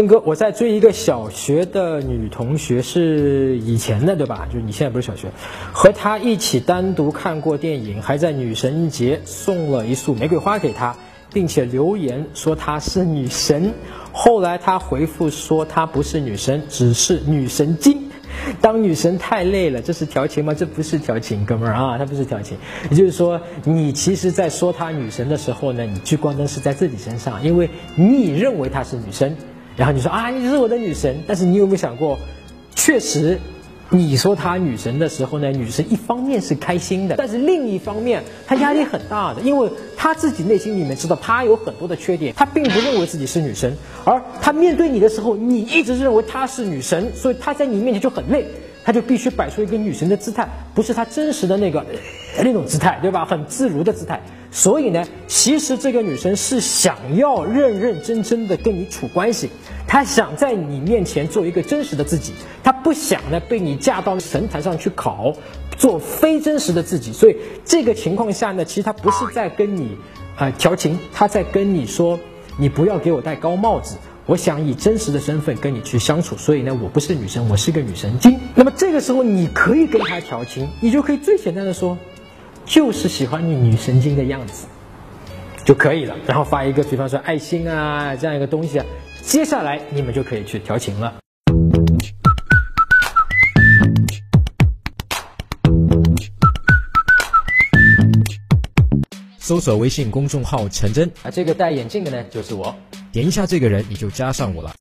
真哥，我在追一个小学的女同学，是以前的对吧？就是你现在不是小学，和她一起单独看过电影，还在女神节送了一束玫瑰花给她，并且留言说她是女神。后来她回复说她不是女神，只是女神经。当女神太累了，这是调情吗？这不是调情，哥们儿啊，她不是调情。也就是说，你其实，在说她女神的时候呢，你聚光灯是在自己身上，因为你认为她是女神。然后你说啊，你是我的女神，但是你有没有想过，确实，你说她女神的时候呢，女神一方面是开心的，但是另一方面她压力很大的，因为她自己内心里面知道她有很多的缺点，她并不认为自己是女神，而她面对你的时候，你一直认为她是女神，所以她在你面前就很累。他就必须摆出一个女神的姿态，不是她真实的那个那种姿态，对吧？很自如的姿态。所以呢，其实这个女生是想要认认真真的跟你处关系，她想在你面前做一个真实的自己，她不想呢被你架到神坛上去考，做非真实的自己。所以这个情况下呢，其实她不是在跟你啊调情，她在跟你说，你不要给我戴高帽子。我想以真实的身份跟你去相处，所以呢，我不是女生，我是个女神经。那么这个时候，你可以跟他调情，你就可以最简单的说，就是喜欢你女神经的样子，就可以了。然后发一个，比方说爱心啊这样一个东西啊，接下来你们就可以去调情了。搜索微信公众号“陈真”，啊，这个戴眼镜的呢，就是我。点一下这个人，你就加上我了。